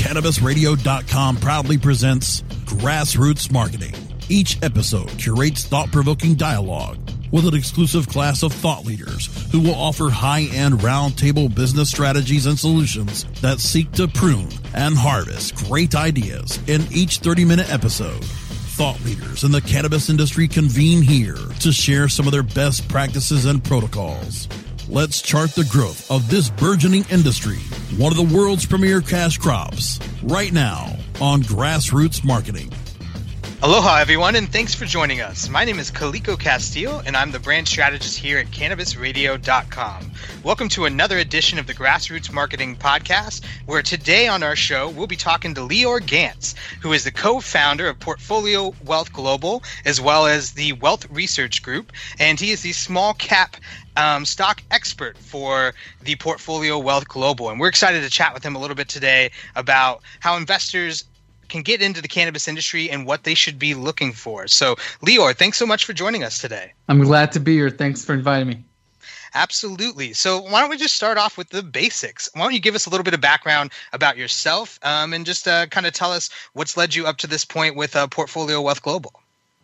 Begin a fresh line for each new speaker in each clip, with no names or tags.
CannabisRadio.com proudly presents Grassroots Marketing. Each episode curates thought provoking dialogue with an exclusive class of thought leaders who will offer high end roundtable business strategies and solutions that seek to prune and harvest great ideas in each 30 minute episode. Thought leaders in the cannabis industry convene here to share some of their best practices and protocols. Let's chart the growth of this burgeoning industry, one of the world's premier cash crops, right now on Grassroots Marketing.
Aloha, everyone, and thanks for joining us. My name is Kaliko Castillo, and I'm the brand strategist here at CannabisRadio.com. Welcome to another edition of the Grassroots Marketing Podcast, where today on our show, we'll be talking to Lior Gantz, who is the co founder of Portfolio Wealth Global, as well as the Wealth Research Group, and he is the small cap um, stock expert for the Portfolio Wealth Global. And we're excited to chat with him a little bit today about how investors can get into the cannabis industry and what they should be looking for. So, Lior, thanks so much for joining us today.
I'm glad to be here. Thanks for inviting me.
Absolutely. So, why don't we just start off with the basics? Why don't you give us a little bit of background about yourself um, and just uh, kind of tell us what's led you up to this point with uh, Portfolio Wealth Global?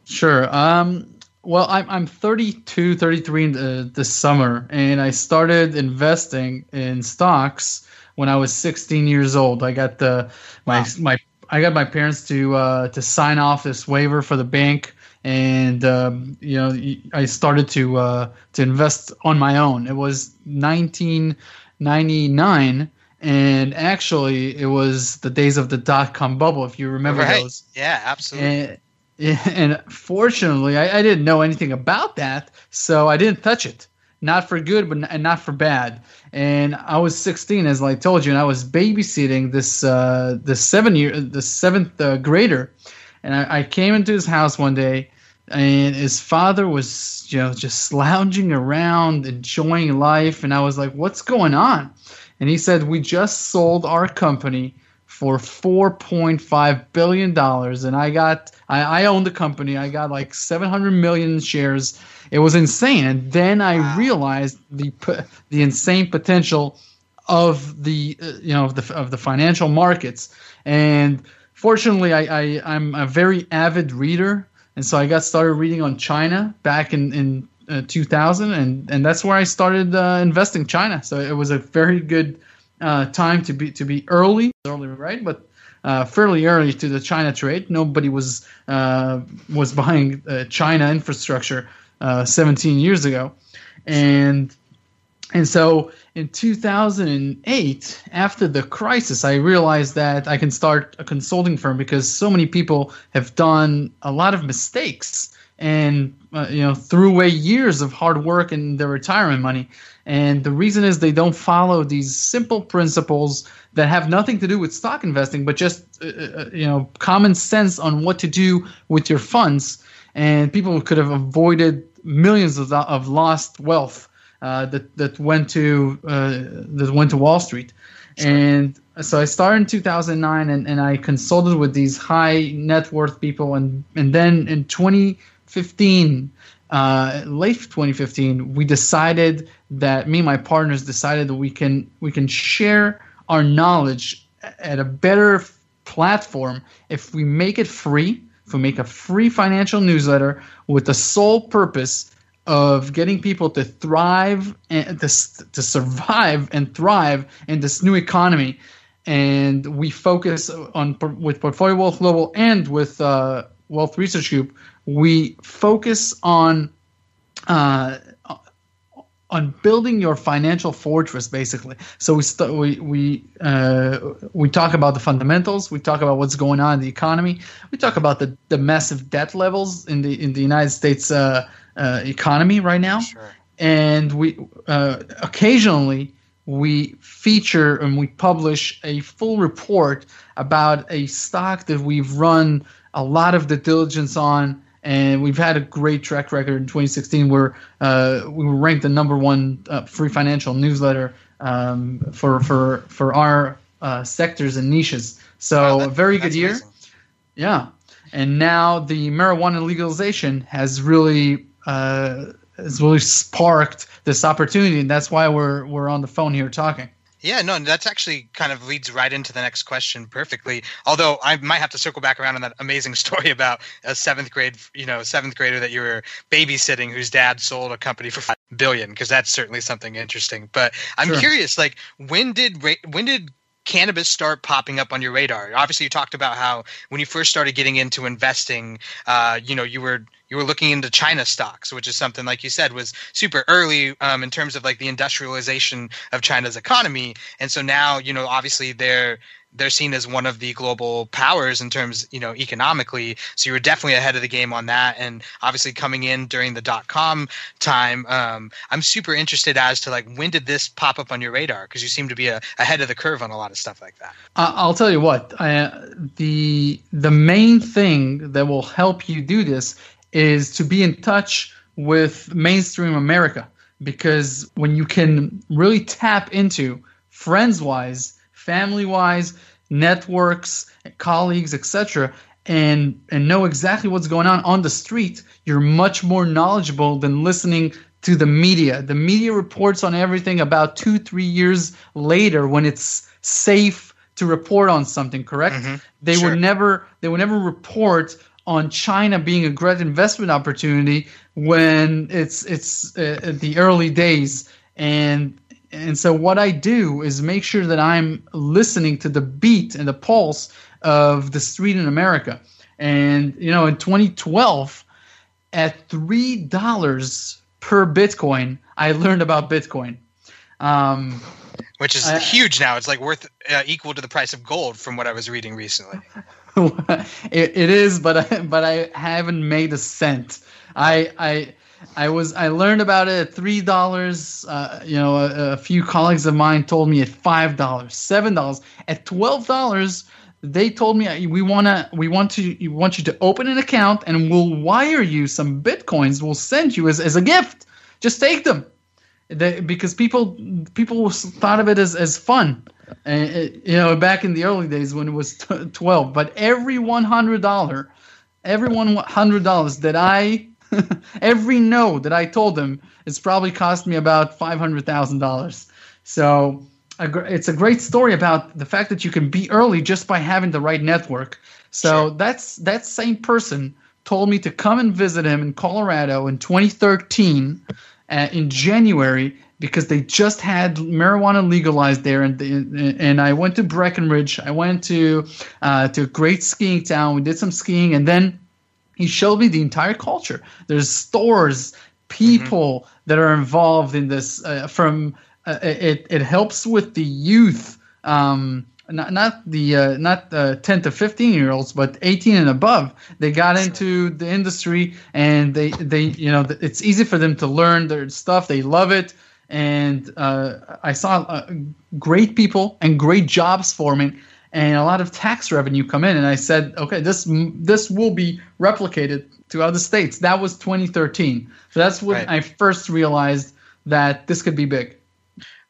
Sure. Um, well, I'm, I'm 32, 33 the, this summer, and I started investing in stocks when I was 16 years old. I got the my wow. my I got my parents to uh, to sign off this waiver for the bank, and um, you know I started to uh, to invest on my own. It was 1999, and actually it was the days of the dot com bubble. If you remember
right.
those,
yeah, absolutely.
And, and fortunately, I, I, didn't know anything about that, so I didn't touch it. Not for good, but and not for bad. And I was 16, as I told you, and I was babysitting this uh, the seven year the seventh uh, grader, and I, I came into his house one day, and his father was you know just lounging around, enjoying life, and I was like, "What's going on?" And he said, "We just sold our company." For 4.5 billion dollars and i got I, I owned the company. I got like 700 million shares. It was insane and then i wow. realized the the insane potential of the uh, you know of the of the financial markets. And fortunately I, I i'm a very avid reader and so i got started reading on china back in in uh, 2000 and and that's where i started uh, investing china. So it was a very good uh, time to be to be early, early right, but uh, fairly early to the China trade. Nobody was uh, was buying uh, China infrastructure uh, 17 years ago, and and so in 2008, after the crisis, I realized that I can start a consulting firm because so many people have done a lot of mistakes and uh, you know threw away years of hard work and their retirement money and the reason is they don't follow these simple principles that have nothing to do with stock investing, but just uh, uh, you know common sense on what to do with your funds. And people could have avoided millions of, of lost wealth uh, that that went to uh, that went to Wall Street. Sure. And so I started in 2009, and, and I consulted with these high net worth people, and and then in 2015 uh, late 2015, we decided that me and my partners decided that we can we can share our knowledge at a better platform if we make it free. If we make a free financial newsletter with the sole purpose of getting people to thrive and to, to survive and thrive in this new economy and we focus on with Portfolio Wealth Global and with uh, Wealth Research Group. We focus on uh, on building your financial fortress, basically. So we st- we we uh, we talk about the fundamentals. We talk about what's going on in the economy. We talk about the, the massive debt levels in the in the United States uh, uh, economy right now. Sure. And we uh, occasionally we feature and we publish a full report about a stock that we've run a lot of the diligence on and we've had a great track record in 2016 where uh, we were ranked the number one uh, free financial newsletter um, for for for our uh, sectors and niches. So wow, that, a very good year. Amazing. Yeah, and now the marijuana legalization has really uh, has really sparked this opportunity, and that's why we're we're on the phone here talking.
Yeah, no, that's actually kind of leads right into the next question perfectly. Although I might have to circle back around on that amazing story about a seventh grade, you know, seventh grader that you were babysitting whose dad sold a company for five billion, because that's certainly something interesting. But I'm sure. curious, like, when did when did cannabis start popping up on your radar? Obviously, you talked about how when you first started getting into investing, uh, you know, you were you were looking into China stocks, which is something like you said was super early um, in terms of like the industrialization of China's economy, and so now you know obviously they're they're seen as one of the global powers in terms, you know, economically. So you were definitely ahead of the game on that. And obviously coming in during the dot com time, um, I'm super interested as to like when did this pop up on your radar? Because you seem to be a, ahead of the curve on a lot of stuff like that.
I'll tell you what, the the main thing that will help you do this is to be in touch with mainstream America. Because when you can really tap into friends wise family wise, networks, colleagues, etc., and and know exactly what's going on on the street, you're much more knowledgeable than listening to the media. The media reports on everything about two, three years later when it's safe to report on something. Correct? Mm-hmm. They sure. would never they would never report on China being a great investment opportunity when it's it's uh, the early days and and so what I do is make sure that I'm listening to the beat and the pulse of the street in America. And you know, in 2012, at three dollars per Bitcoin, I learned about Bitcoin. Um,
Which is I, huge now. It's like worth uh, equal to the price of gold, from what I was reading recently.
it, it is, but I, but I haven't made a cent. I I I was I learned about it at three dollars. Uh, you know, a, a, few colleagues of mine told me at five dollars, seven dollars, at twelve dollars. They told me we wanna we want to want you to open an account and we'll wire you some bitcoins. We'll send you as, as a gift. Just take them, they, because people people thought of it as as fun. And you know, back in the early days when it was t- twelve. But every one hundred dollar, every one hundred dollars that I Every no that I told him, it's probably cost me about five hundred thousand dollars. So it's a great story about the fact that you can be early just by having the right network. So sure. that's that same person told me to come and visit him in Colorado in 2013 uh, in January because they just had marijuana legalized there, and and I went to Breckenridge. I went to uh, to a great skiing town. We did some skiing, and then he showed me the entire culture. There's stores, people mm-hmm. that are involved in this. Uh, from uh, it, it helps with the youth, um, not not the uh, not the 10 to 15 year olds, but 18 and above. They got into the industry and they they you know it's easy for them to learn their stuff. They love it. And uh, I saw uh, great people and great jobs forming and a lot of tax revenue come in. And I said, okay, this this will be replicated to other states. That was 2013. So that's when right. I first realized that this could be big.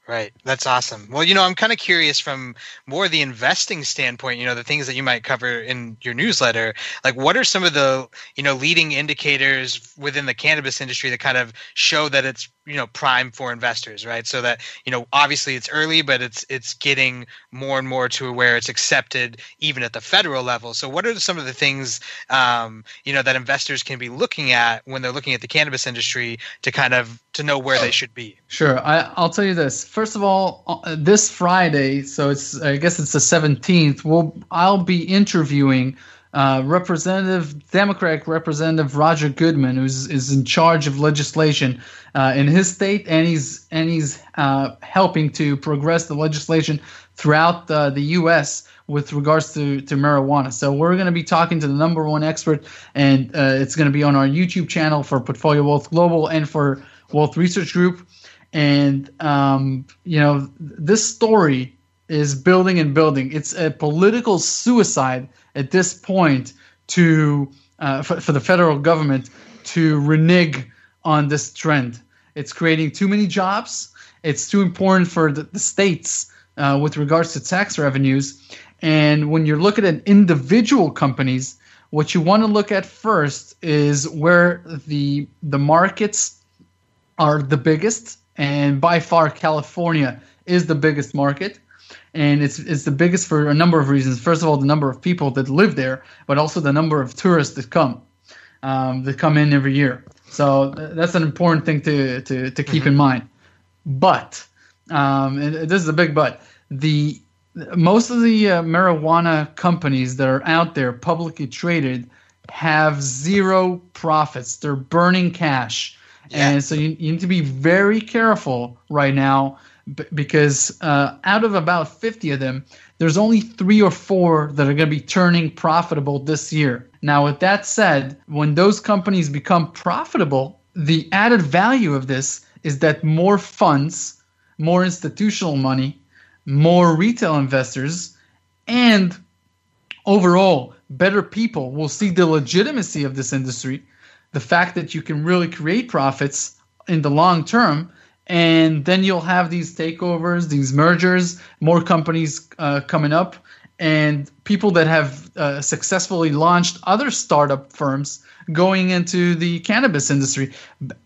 Right. That's awesome. Well, you know, I'm kind of curious from more the investing standpoint, you know, the things that you might cover in your newsletter. Like, what are some of the, you know, leading indicators within the cannabis industry that kind of show that it's you know prime for investors right? So that you know obviously it's early but it's it's getting more and more to where it's accepted even at the federal level. So what are some of the things um, you know that investors can be looking at when they're looking at the cannabis industry to kind of to know where they should be?
Sure. I, i'll tell you this. First of all uh, this friday so it's i guess it's the 17th we'll i'll be interviewing uh, Representative Democratic Representative Roger Goodman, who's is in charge of legislation uh, in his state, and he's and he's uh, helping to progress the legislation throughout the, the U.S. with regards to, to marijuana. So we're going to be talking to the number one expert, and uh, it's going to be on our YouTube channel for Portfolio Wealth Global and for Wealth Research Group. And um, you know, this story is building and building. It's a political suicide at this point to uh, for, for the federal government to renege on this trend. It's creating too many jobs. It's too important for the, the states uh, with regards to tax revenues. And when you're looking at individual companies, what you want to look at first is where the the markets are the biggest, and by far California is the biggest market and it's it's the biggest for a number of reasons. First of all, the number of people that live there, but also the number of tourists that come um, that come in every year. So that's an important thing to to, to keep mm-hmm. in mind. But um, and this is a big but. The most of the uh, marijuana companies that are out there publicly traded have zero profits. They're burning cash. Yeah. And so you, you need to be very careful right now b- because uh, out of about 50 of them, there's only three or four that are going to be turning profitable this year. Now, with that said, when those companies become profitable, the added value of this is that more funds, more institutional money, more retail investors, and overall, better people will see the legitimacy of this industry, the fact that you can really create profits in the long term, and then you'll have these takeovers, these mergers, more companies uh, coming up, and people that have uh, successfully launched other startup firms going into the cannabis industry.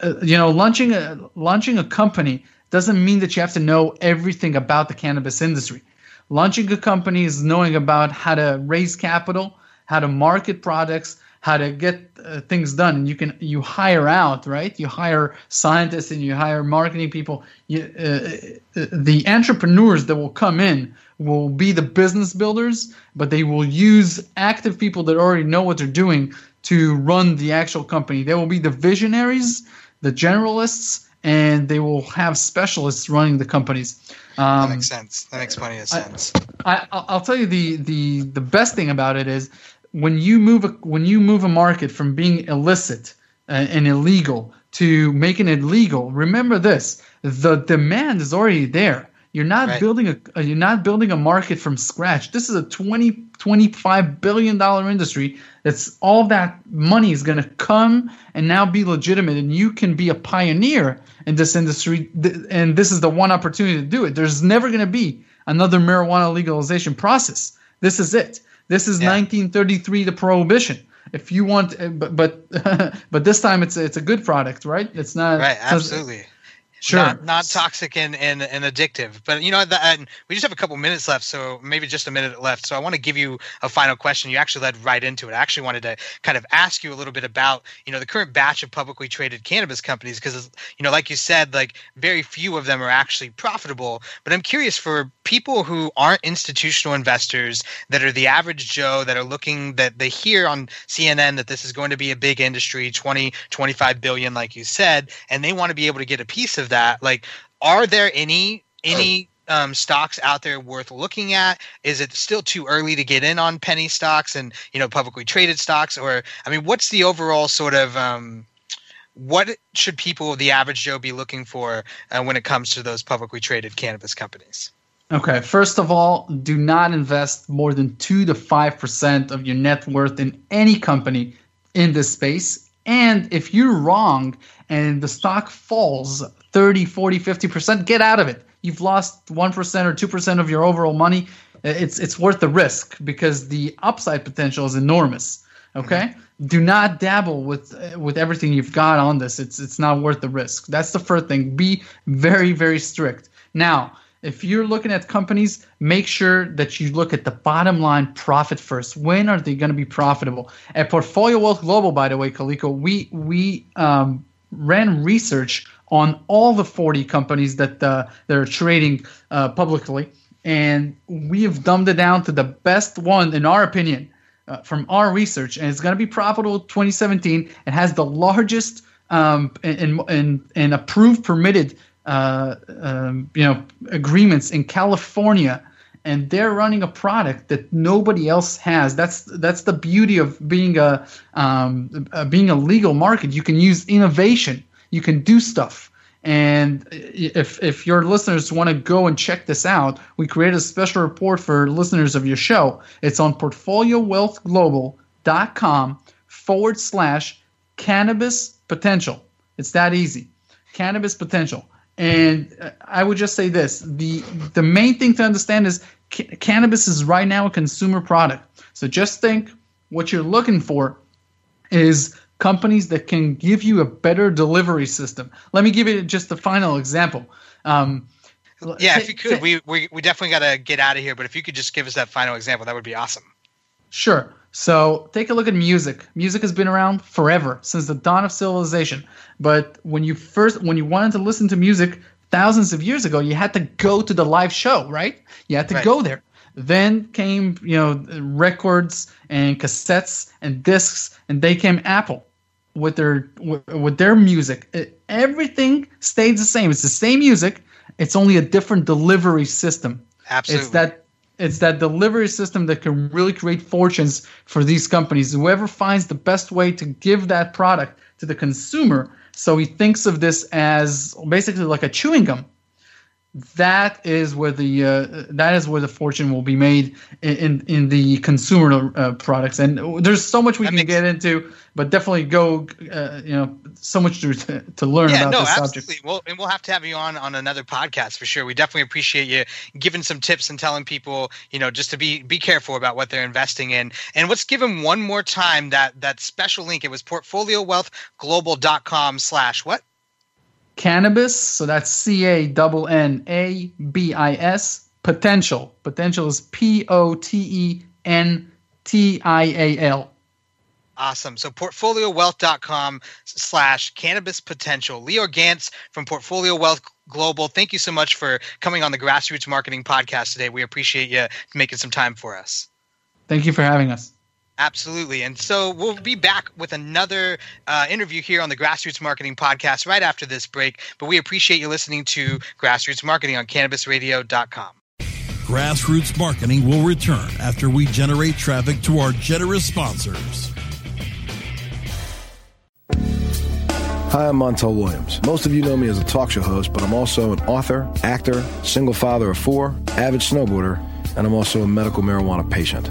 Uh, you know, launching a launching a company doesn't mean that you have to know everything about the cannabis industry. Launching a company is knowing about how to raise capital, how to market products, how to get uh, things done. And you can you hire out right? You hire scientists and you hire marketing people. You, uh, uh, the entrepreneurs that will come in will be the business builders but they will use active people that already know what they're doing to run the actual company. They will be the visionaries the generalists and they will have specialists running the companies.
Um, that makes sense. That makes plenty of sense.
I, I, i'll tell you the the the best thing about it is when you move a when you move a market from being illicit uh, and illegal to making it legal, remember this: the demand is already there. You're not right. building a uh, you're not building a market from scratch. This is a 20 25 billion dollar industry. That's all that money is going to come and now be legitimate and you can be a pioneer in this industry and this is the one opportunity to do it. There's never going to be another marijuana legalization process. This is it. This is yeah. 1933, the prohibition. If you want, uh, but but, but this time it's it's a good product, right? It's not
right. Absolutely sure. not, toxic and, and, and addictive. But you know, that, and we just have a couple minutes left, so maybe just a minute left. So I want to give you a final question. You actually led right into it. I actually wanted to kind of ask you a little bit about you know the current batch of publicly traded cannabis companies because you know, like you said, like very few of them are actually profitable. But I'm curious for people who aren't institutional investors that are the average Joe that are looking that they hear on CNN that this is going to be a big industry, 20, 25 billion, like you said, and they want to be able to get a piece of that like are there any any um, stocks out there worth looking at? Is it still too early to get in on penny stocks and you know publicly traded stocks? Or I mean, what's the overall sort of um, what should people, the average Joe, be looking for uh, when it comes to those publicly traded cannabis companies?
Okay, first of all, do not invest more than two to five percent of your net worth in any company in this space. And if you're wrong and the stock falls 30, 40, 50%, get out of it. You've lost 1% or 2% of your overall money. It's it's worth the risk because the upside potential is enormous. Okay, do not dabble with with everything you've got on this. It's it's not worth the risk. That's the first thing. Be very very strict. Now, if you're looking at companies, make sure that you look at the bottom line profit first. When are they going to be profitable? At Portfolio Wealth Global, by the way, Kaliko, we we um, ran research on all the 40 companies that uh, that are trading uh, publicly, and we have dumbed it down to the best one in our opinion uh, from our research, and it's going to be profitable 2017. It has the largest um, and, and, and approved permitted uh, um, you know agreements in California, and they're running a product that nobody else has. That's that's the beauty of being a um, being a legal market. You can use innovation. You can do stuff. And if if your listeners want to go and check this out, we created a special report for listeners of your show. It's on portfoliowealthglobal.com forward slash cannabis potential. It's that easy. Cannabis potential. And I would just say this: the the main thing to understand is ca- cannabis is right now a consumer product. So just think what you're looking for is companies that can give you a better delivery system. Let me give you just a final example. Um,
yeah, if you could, we, we, we definitely got to get out of here, but if you could just give us that final example, that would be awesome.
Sure. So take a look at music. Music has been around forever, since the dawn of civilization. But when you first, when you wanted to listen to music thousands of years ago, you had to go to the live show, right? You had to right. go there. Then came, you know, records and cassettes and discs, and they came Apple with their with their music. It, everything stays the same. It's the same music. It's only a different delivery system.
Absolutely.
It's that it's that delivery system that can really create fortunes for these companies. Whoever finds the best way to give that product to the consumer, so he thinks of this as basically like a chewing gum that is where the uh, that is where the fortune will be made in in, in the consumer uh, products. And there's so much we that can get into but definitely go uh, you know so much to to learn yeah, about no, this absolutely. subject
well and we'll have to have you on on another podcast for sure. We definitely appreciate you giving some tips and telling people you know just to be be careful about what they're investing in. And let's give them one more time that that special link. It was portfoliowealthglobal.com slash what
cannabis. So that's C A N N A B I S. Potential. Potential is P O T E N T I A L.
Awesome. So portfoliowealth.com slash cannabis potential. Lior Gantz from Portfolio Wealth Global. Thank you so much for coming on the Grassroots Marketing Podcast today. We appreciate you making some time for us.
Thank you for having us.
Absolutely. And so we'll be back with another uh, interview here on the Grassroots Marketing Podcast right after this break. But we appreciate you listening to Grassroots Marketing on CannabisRadio.com.
Grassroots Marketing will return after we generate traffic to our generous sponsors.
Hi, I'm Montel Williams. Most of you know me as a talk show host, but I'm also an author, actor, single father of four, avid snowboarder, and I'm also a medical marijuana patient.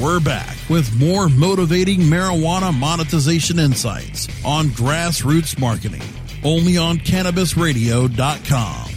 We're back with more motivating marijuana monetization insights on grassroots marketing, only on cannabisradio.com.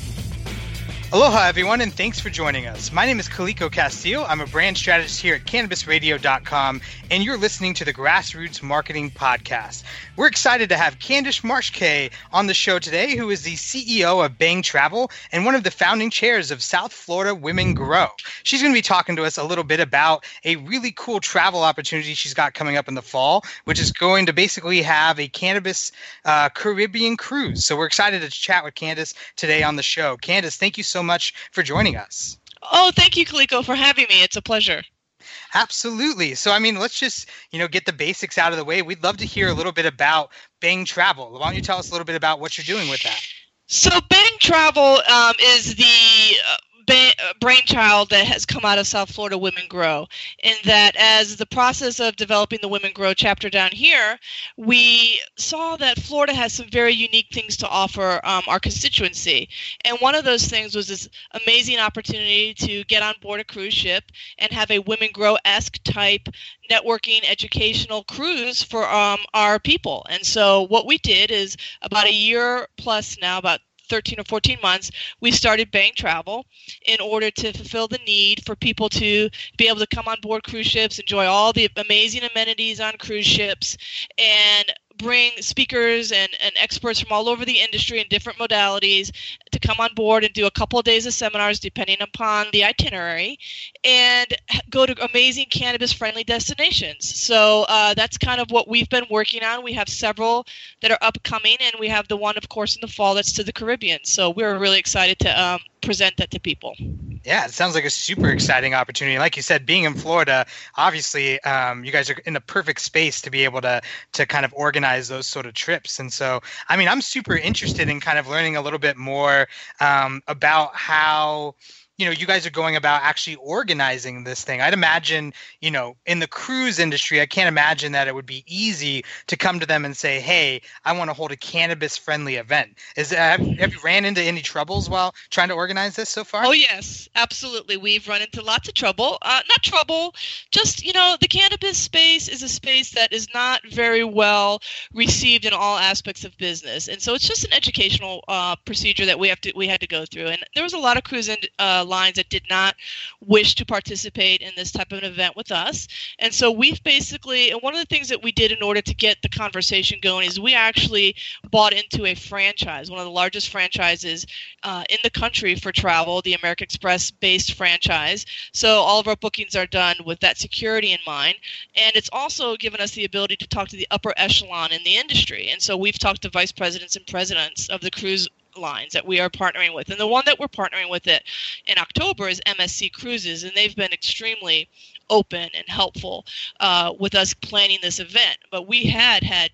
Aloha, everyone, and thanks for joining us. My name is Kaliko Castillo. I'm a brand strategist here at CannabisRadio.com, and you're listening to the Grassroots Marketing Podcast. We're excited to have Candice Marshkay on the show today, who is the CEO of Bang Travel and one of the founding chairs of South Florida Women Grow. She's going to be talking to us a little bit about a really cool travel opportunity she's got coming up in the fall, which is going to basically have a cannabis uh, Caribbean cruise. So we're excited to chat with Candice today on the show. Candice, thank you so much for joining us.
Oh, thank you, Kaliko, for having me. It's a pleasure.
Absolutely. So, I mean, let's just, you know, get the basics out of the way. We'd love to hear a little bit about Bang Travel. Why don't you tell us a little bit about what you're doing with that?
So, Bang Travel um, is the uh, brainchild that has come out of South Florida Women Grow. In that, as the process of developing the Women Grow chapter down here, we saw that Florida has some very unique things to offer um, our constituency. And one of those things was this amazing opportunity to get on board a cruise ship and have a Women Grow esque type networking educational cruise for um, our people. And so, what we did is about a year plus now, about 13 or 14 months, we started Bang Travel in order to fulfill the need for people to be able to come on board cruise ships, enjoy all the amazing amenities on cruise ships, and bring speakers and, and experts from all over the industry in different modalities to come on board and do a couple of days of seminars depending upon the itinerary and go to amazing cannabis friendly destinations. So uh, that's kind of what we've been working on. We have several that are upcoming and we have the one of course in the fall that's to the caribbean. So we're really excited to um, present that to people
yeah, it sounds like a super exciting opportunity. Like you said, being in Florida, obviously, um, you guys are in the perfect space to be able to to kind of organize those sort of trips. And so, I mean, I'm super interested in kind of learning a little bit more um, about how you know you guys are going about actually organizing this thing. I'd imagine you know in the cruise industry i can't imagine that it would be easy to come to them and say hey i want to hold a cannabis friendly event. Is have, have you ran into any troubles while trying to organize this so far?
Oh yes absolutely. We've run into lots of trouble. Uh, not trouble just you know the cannabis space is a space that is not very well received in all aspects of business. And so it's just an educational uh, procedure that we have to we had to go through. And there was a lot of cruise in, uh, lines that did not wish to participate in this type of an event with us. And so we've basically, and one of the things that we did in order to get the conversation going is we actually bought into a franchise, one of the largest franchises uh, in the country for travel, the American Express based franchise. So all of our bookings are done with that security in mind. And it's also given us the ability to talk to the upper echelon in the industry. And so we've talked to vice presidents and presidents of the cruise lines that we are partnering with. And the one that we're partnering with it in October is MSC Cruises, and they've been extremely open and helpful uh, with us planning this event. But we had had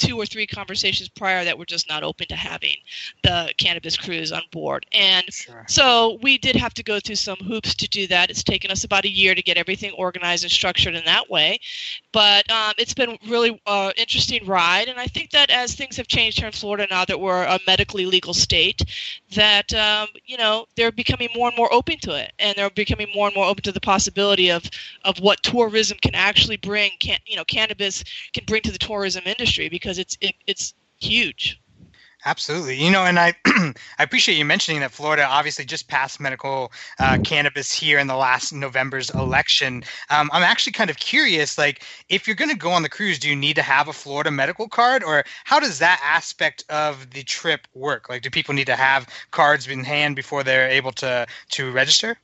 two or three conversations prior that were just not open to having the cannabis cruise on board. And sure. so we did have to go through some hoops to do that. It's taken us about a year to get everything organized and structured in that way. But um, it's been really uh, interesting ride. And I think that as things have changed here in Florida now that we're a medically legal state, that, um, you know, they're becoming more and more open to it. And they're becoming more and more open to the possibility of, of what tourism can actually bring, can, you know, cannabis can bring to the tourism industry because because it's it, it's huge.
Absolutely. You know, and I I appreciate you mentioning that Florida obviously just passed medical uh, cannabis here in the last November's election. Um, I'm actually kind of curious, like, if you're going to go on the cruise, do you need to have a Florida medical card, or how does that aspect of the trip work? Like, do people need to have cards in hand before they're able to to register?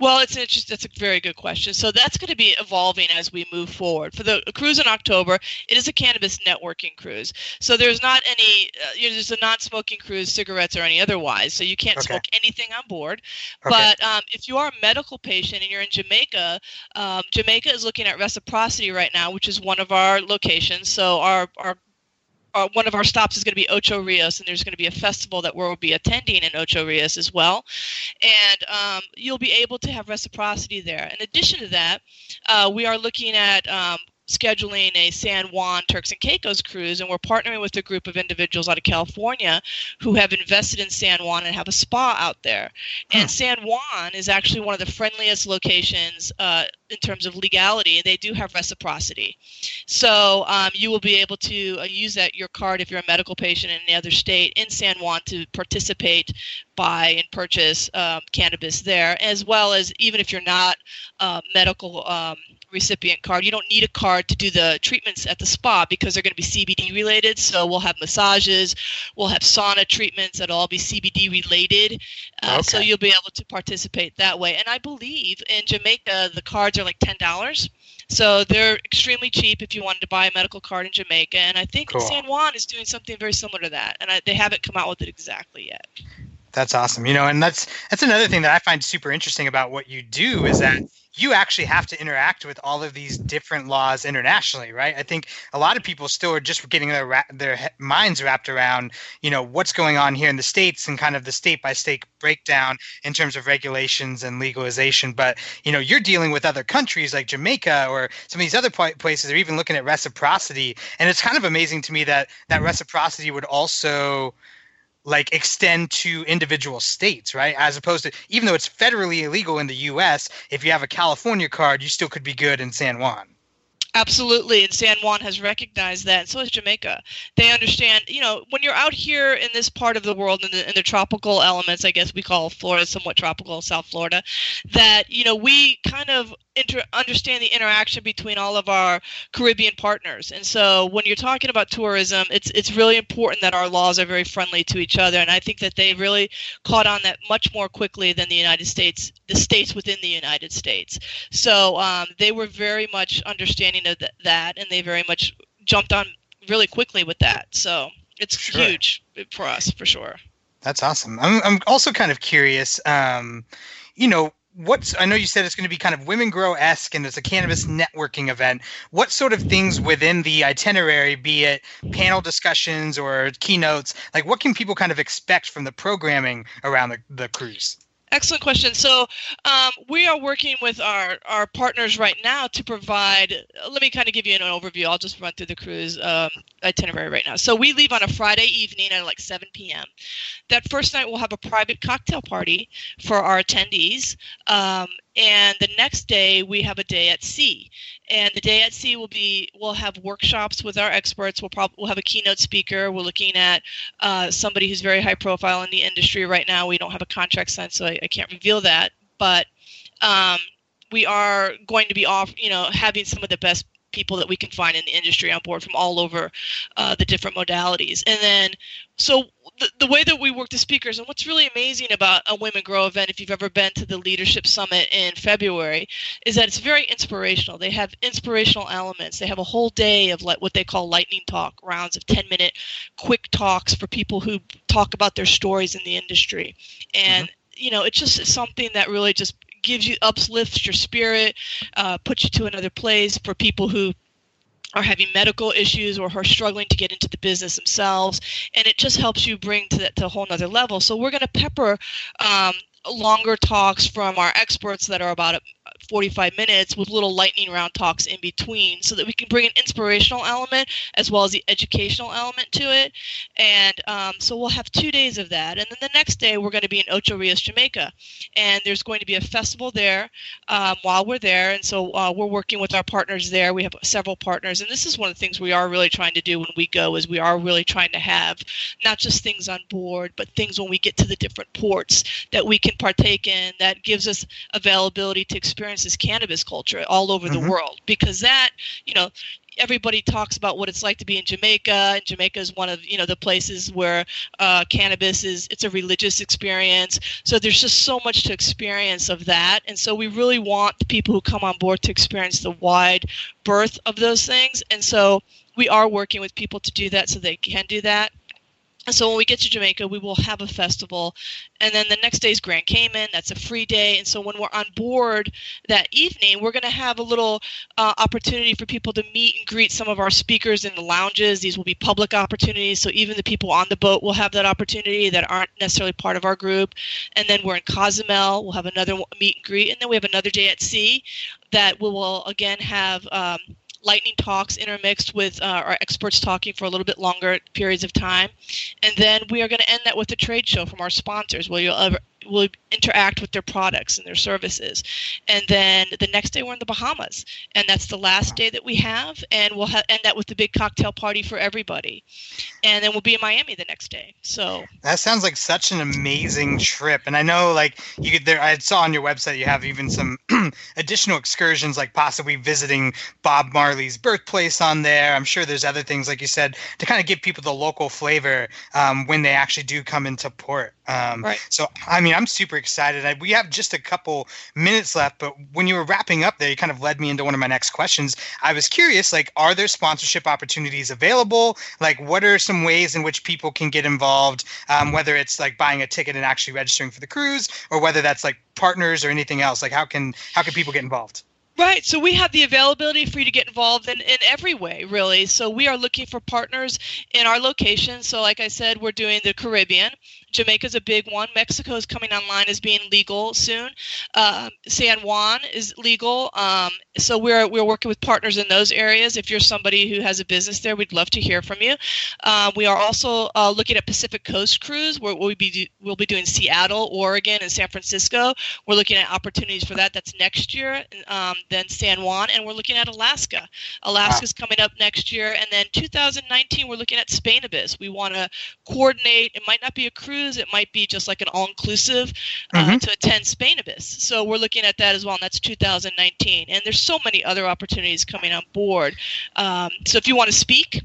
Well, it's interesting. That's a very good question. So that's going to be evolving as we move forward. For the cruise in October, it is a cannabis networking cruise. So there's not any. Uh, you know, there's a non-smoking cruise, cigarettes or any otherwise. So you can't okay. smoke anything on board. Okay. But um, if you are a medical patient and you're in Jamaica, um, Jamaica is looking at reciprocity right now, which is one of our locations. So our our uh, one of our stops is going to be Ocho Rios, and there's going to be a festival that we'll be attending in Ocho Rios as well. And um, you'll be able to have reciprocity there. In addition to that, uh, we are looking at um, scheduling a San Juan Turks and Caicos cruise, and we're partnering with a group of individuals out of California who have invested in San Juan and have a spa out there. And. San Juan is actually one of the friendliest locations uh, in terms of legality. They do have reciprocity, so um, you will be able to uh, use that your card if you're a medical patient in another state in San Juan to participate, buy, and purchase um, cannabis there, as well as even if you're not uh, medical. Um, recipient card. You don't need a card to do the treatments at the spa because they're going to be CBD related. So we'll have massages, we'll have sauna treatments that'll all be CBD related. Uh, okay. So you'll be able to participate that way. And I believe in Jamaica the cards are like ten dollars. So they're extremely cheap if you wanted to buy a medical card in Jamaica. And I think cool. San Juan is doing something very similar to that. And I, they haven't come out with it exactly yet.
That's awesome. You know, and that's that's another thing that I find super interesting about what you do is that you actually have to interact with all of these different laws internationally, right? I think a lot of people still are just getting their their minds wrapped around, you know, what's going on here in the states and kind of the state by state breakdown in terms of regulations and legalization. But you know, you're dealing with other countries like Jamaica or some of these other places. Are even looking at reciprocity, and it's kind of amazing to me that that reciprocity would also like extend to individual states, right? As opposed to even though it's federally illegal in the US, if you have a California card, you still could be good in San Juan.
Absolutely, and San Juan has recognized that, and so has Jamaica. They understand, you know, when you're out here in this part of the world, in the, in the tropical elements, I guess we call Florida somewhat tropical, South Florida, that, you know, we kind of inter- understand the interaction between all of our Caribbean partners. And so when you're talking about tourism, it's, it's really important that our laws are very friendly to each other, and I think that they really caught on that much more quickly than the United States, the states within the United States. So um, they were very much understanding of th- that, and they very much jumped on really quickly with that. So it's sure. huge for us for sure.
That's awesome. I'm I'm also kind of curious. Um, you know, what's I know you said it's going to be kind of women grow esque and it's a cannabis networking event. What sort of things within the itinerary, be it panel discussions or keynotes, like what can people kind of expect from the programming around the, the cruise?
Excellent question. So um, we are working with our, our partners right now to provide. Let me kind of give you an overview. I'll just run through the cruise um, itinerary right now. So we leave on a Friday evening at like 7 p.m. That first night we'll have a private cocktail party for our attendees. Um, and the next day we have a day at sea. And the day at sea will be we'll have workshops with our experts. We'll probably we'll have a keynote speaker. We're looking at uh, somebody who's very high profile in the industry right now. We don't have a contract signed so i, I can't reveal that. But um, we are going to be off you know having some of the best people that we can find in the industry on board from all over uh, the different modalities. And then, so the, the way that we work the speakers, and what's really amazing about a Women Grow event, if you've ever been to the Leadership Summit in February, is that it's very inspirational. They have inspirational elements. They have a whole day of like what they call lightning talk rounds of 10 minute quick talks for people who talk about their stories in the industry. And mm-hmm you know, it's just something that really just gives you uplifts your spirit, uh, puts you to another place for people who are having medical issues or are struggling to get into the business themselves. And it just helps you bring to that to a whole nother level. So we're going to pepper um, longer talks from our experts that are about 45 minutes with little lightning round talks in between so that we can bring an inspirational element as well as the educational element to it. And um, so we'll have two days of that. And then the next day, we're going to be in Ocho Rios, Jamaica. And there's going to be a festival there um, while we're there. And so uh, we're working with our partners there. We have several partners. And this is one of the things we are really trying to do when we go is we are really trying to have not just things on board, but things when we get to the different ports that we can partake in that gives us availability to experience experiences cannabis culture all over mm-hmm. the world because that, you know, everybody talks about what it's like to be in Jamaica, and Jamaica is one of you know the places where uh, cannabis is it's a religious experience. So there's just so much to experience of that, and so we really want people who come on board to experience the wide berth of those things, and so we are working with people to do that so they can do that so when we get to Jamaica, we will have a festival, and then the next day is Grand Cayman. That's a free day, and so when we're on board that evening, we're going to have a little uh, opportunity for people to meet and greet some of our speakers in the lounges. These will be public opportunities, so even the people on the boat will have that opportunity that aren't necessarily part of our group. And then we're in Cozumel. We'll have another meet and greet, and then we have another day at sea that we will again have. Um, lightning talks intermixed with uh, our experts talking for a little bit longer periods of time. And then we are going to end that with a trade show from our sponsors where you'll will interact with their products and their services. And then the next day we're in the Bahamas, and that's the last day that we have, and we'll ha- end that with the big cocktail party for everybody. And then we'll be in Miami the next day. So
that sounds like such an amazing trip. And I know, like you could there, I saw on your website you have even some additional excursions, like possibly visiting Bob Marley's birthplace on there. I'm sure there's other things, like you said, to kind of give people the local flavor um, when they actually do come into port. Um,
right.
So, I mean, I'm super excited. I, we have just a couple minutes left, but when you were wrapping up there, you kind of led me into one of my next questions. I was curious, like, are there sponsorship opportunities available? Like, what are some ways in which people can get involved? Um, whether it's like buying a ticket and actually registering for the cruise, or whether that's like partners or anything else. Like, how can how can people get involved?
Right. So we have the availability for you to get involved in, in every way, really. So we are looking for partners in our location. So, like I said, we're doing the Caribbean. Jamaica's a big one. Mexico is coming online as being legal soon. Um, San Juan is legal. Um, so we're we're working with partners in those areas. If you're somebody who has a business there, we'd love to hear from you. Uh, we are also uh, looking at Pacific Coast Cruise, where we'll be do, we'll be doing Seattle, Oregon, and San Francisco. We're looking at opportunities for that. That's next year. Then San Juan, and we're looking at Alaska. Alaska's wow. coming up next year, and then 2019 we're looking at Spannabis. We want to coordinate. It might not be a cruise. It might be just like an all-inclusive uh, mm-hmm. to attend Spannabis. So we're looking at that as well, and that's 2019. And there's so many other opportunities coming on board. Um, so if you want to speak,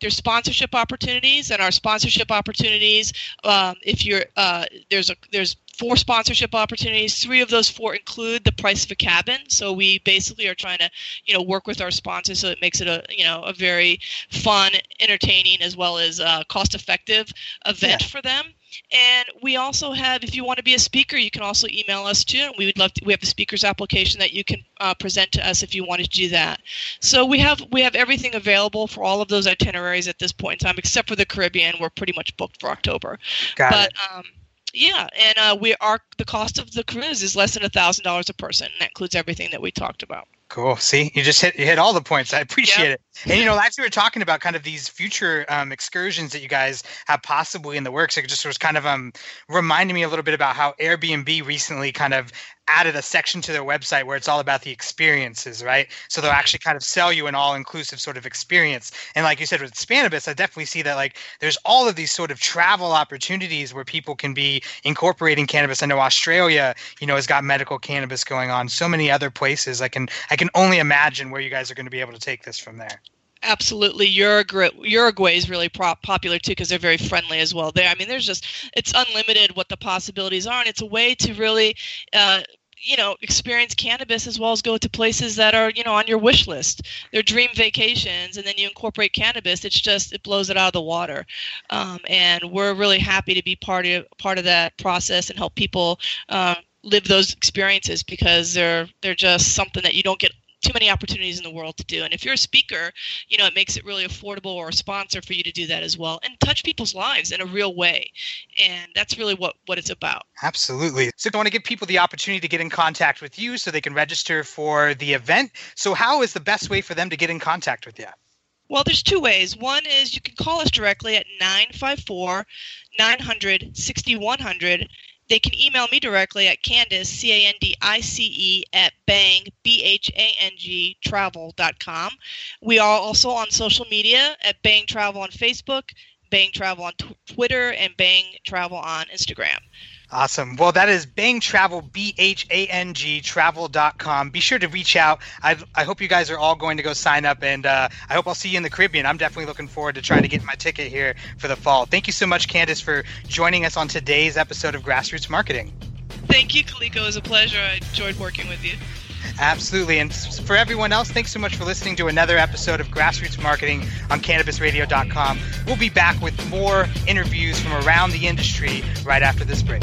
there's sponsorship opportunities, and our sponsorship opportunities. Um, if you're uh, there's a there's four sponsorship opportunities. Three of those four include the price of a cabin. So we basically are trying to, you know, work with our sponsors so it makes it a, you know, a very fun, entertaining, as well as uh, cost-effective event yeah. for them. And we also have, if you want to be a speaker, you can also email us too. And We would love to, we have a speaker's application that you can uh, present to us if you wanted to do that. So we have we have everything available for all of those itineraries at this point in time, except for the Caribbean. We're pretty much booked for October.
Got
but,
it.
Um, yeah, and uh, we are the cost of the cruise is less than a thousand dollars a person, and that includes everything that we talked about.
Cool. See, you just hit you hit all the points. I appreciate yep. it. And you know, as we were talking about kind of these future um, excursions that you guys have possibly in the works, it just was kind of um reminding me a little bit about how Airbnb recently kind of added a section to their website where it's all about the experiences, right? So they'll actually kind of sell you an all-inclusive sort of experience. And like you said with Spannabis, I definitely see that like there's all of these sort of travel opportunities where people can be incorporating cannabis. I know Australia, you know, has got medical cannabis going on. So many other places. I can I can only imagine where you guys are going to be able to take this from there
absolutely Uruguay, is really popular too because they're very friendly as well there. I mean there's just it's unlimited what the possibilities are and it's a way to really uh, you know experience cannabis as well as go to places that are you know on your wish list. They're dream vacations and then you incorporate cannabis it's just it blows it out of the water. Um, and we're really happy to be part of part of that process and help people um, live those experiences because they're they're just something that you don't get too many opportunities in the world to do. And if you're a speaker, you know, it makes it really affordable or a sponsor for you to do that as well and touch people's lives in a real way. And that's really what, what it's about.
Absolutely. So I want to give people the opportunity to get in contact with you so they can register for the event. So how is the best way for them to get in contact with you?
Well, there's two ways. One is you can call us directly at 954 900 6100 they can email me directly at Candice, C A N D I C E, at bhang, B H A N G, travel.com. We are also on social media at Bhang Travel on Facebook, Bhang Travel on t- Twitter, and Bhang Travel on Instagram.
Awesome. Well, that is Bhang Travel, B H A N G travel.com. Be sure to reach out. I, I hope you guys are all going to go sign up, and uh, I hope I'll see you in the Caribbean. I'm definitely looking forward to trying to get my ticket here for the fall. Thank you so much, Candice, for joining us on today's episode of Grassroots Marketing.
Thank you, Kaliko. It was a pleasure. I enjoyed working with you.
Absolutely. And for everyone else, thanks so much for listening to another episode of Grassroots Marketing on CannabisRadio.com. We'll be back with more interviews from around the industry right after this break.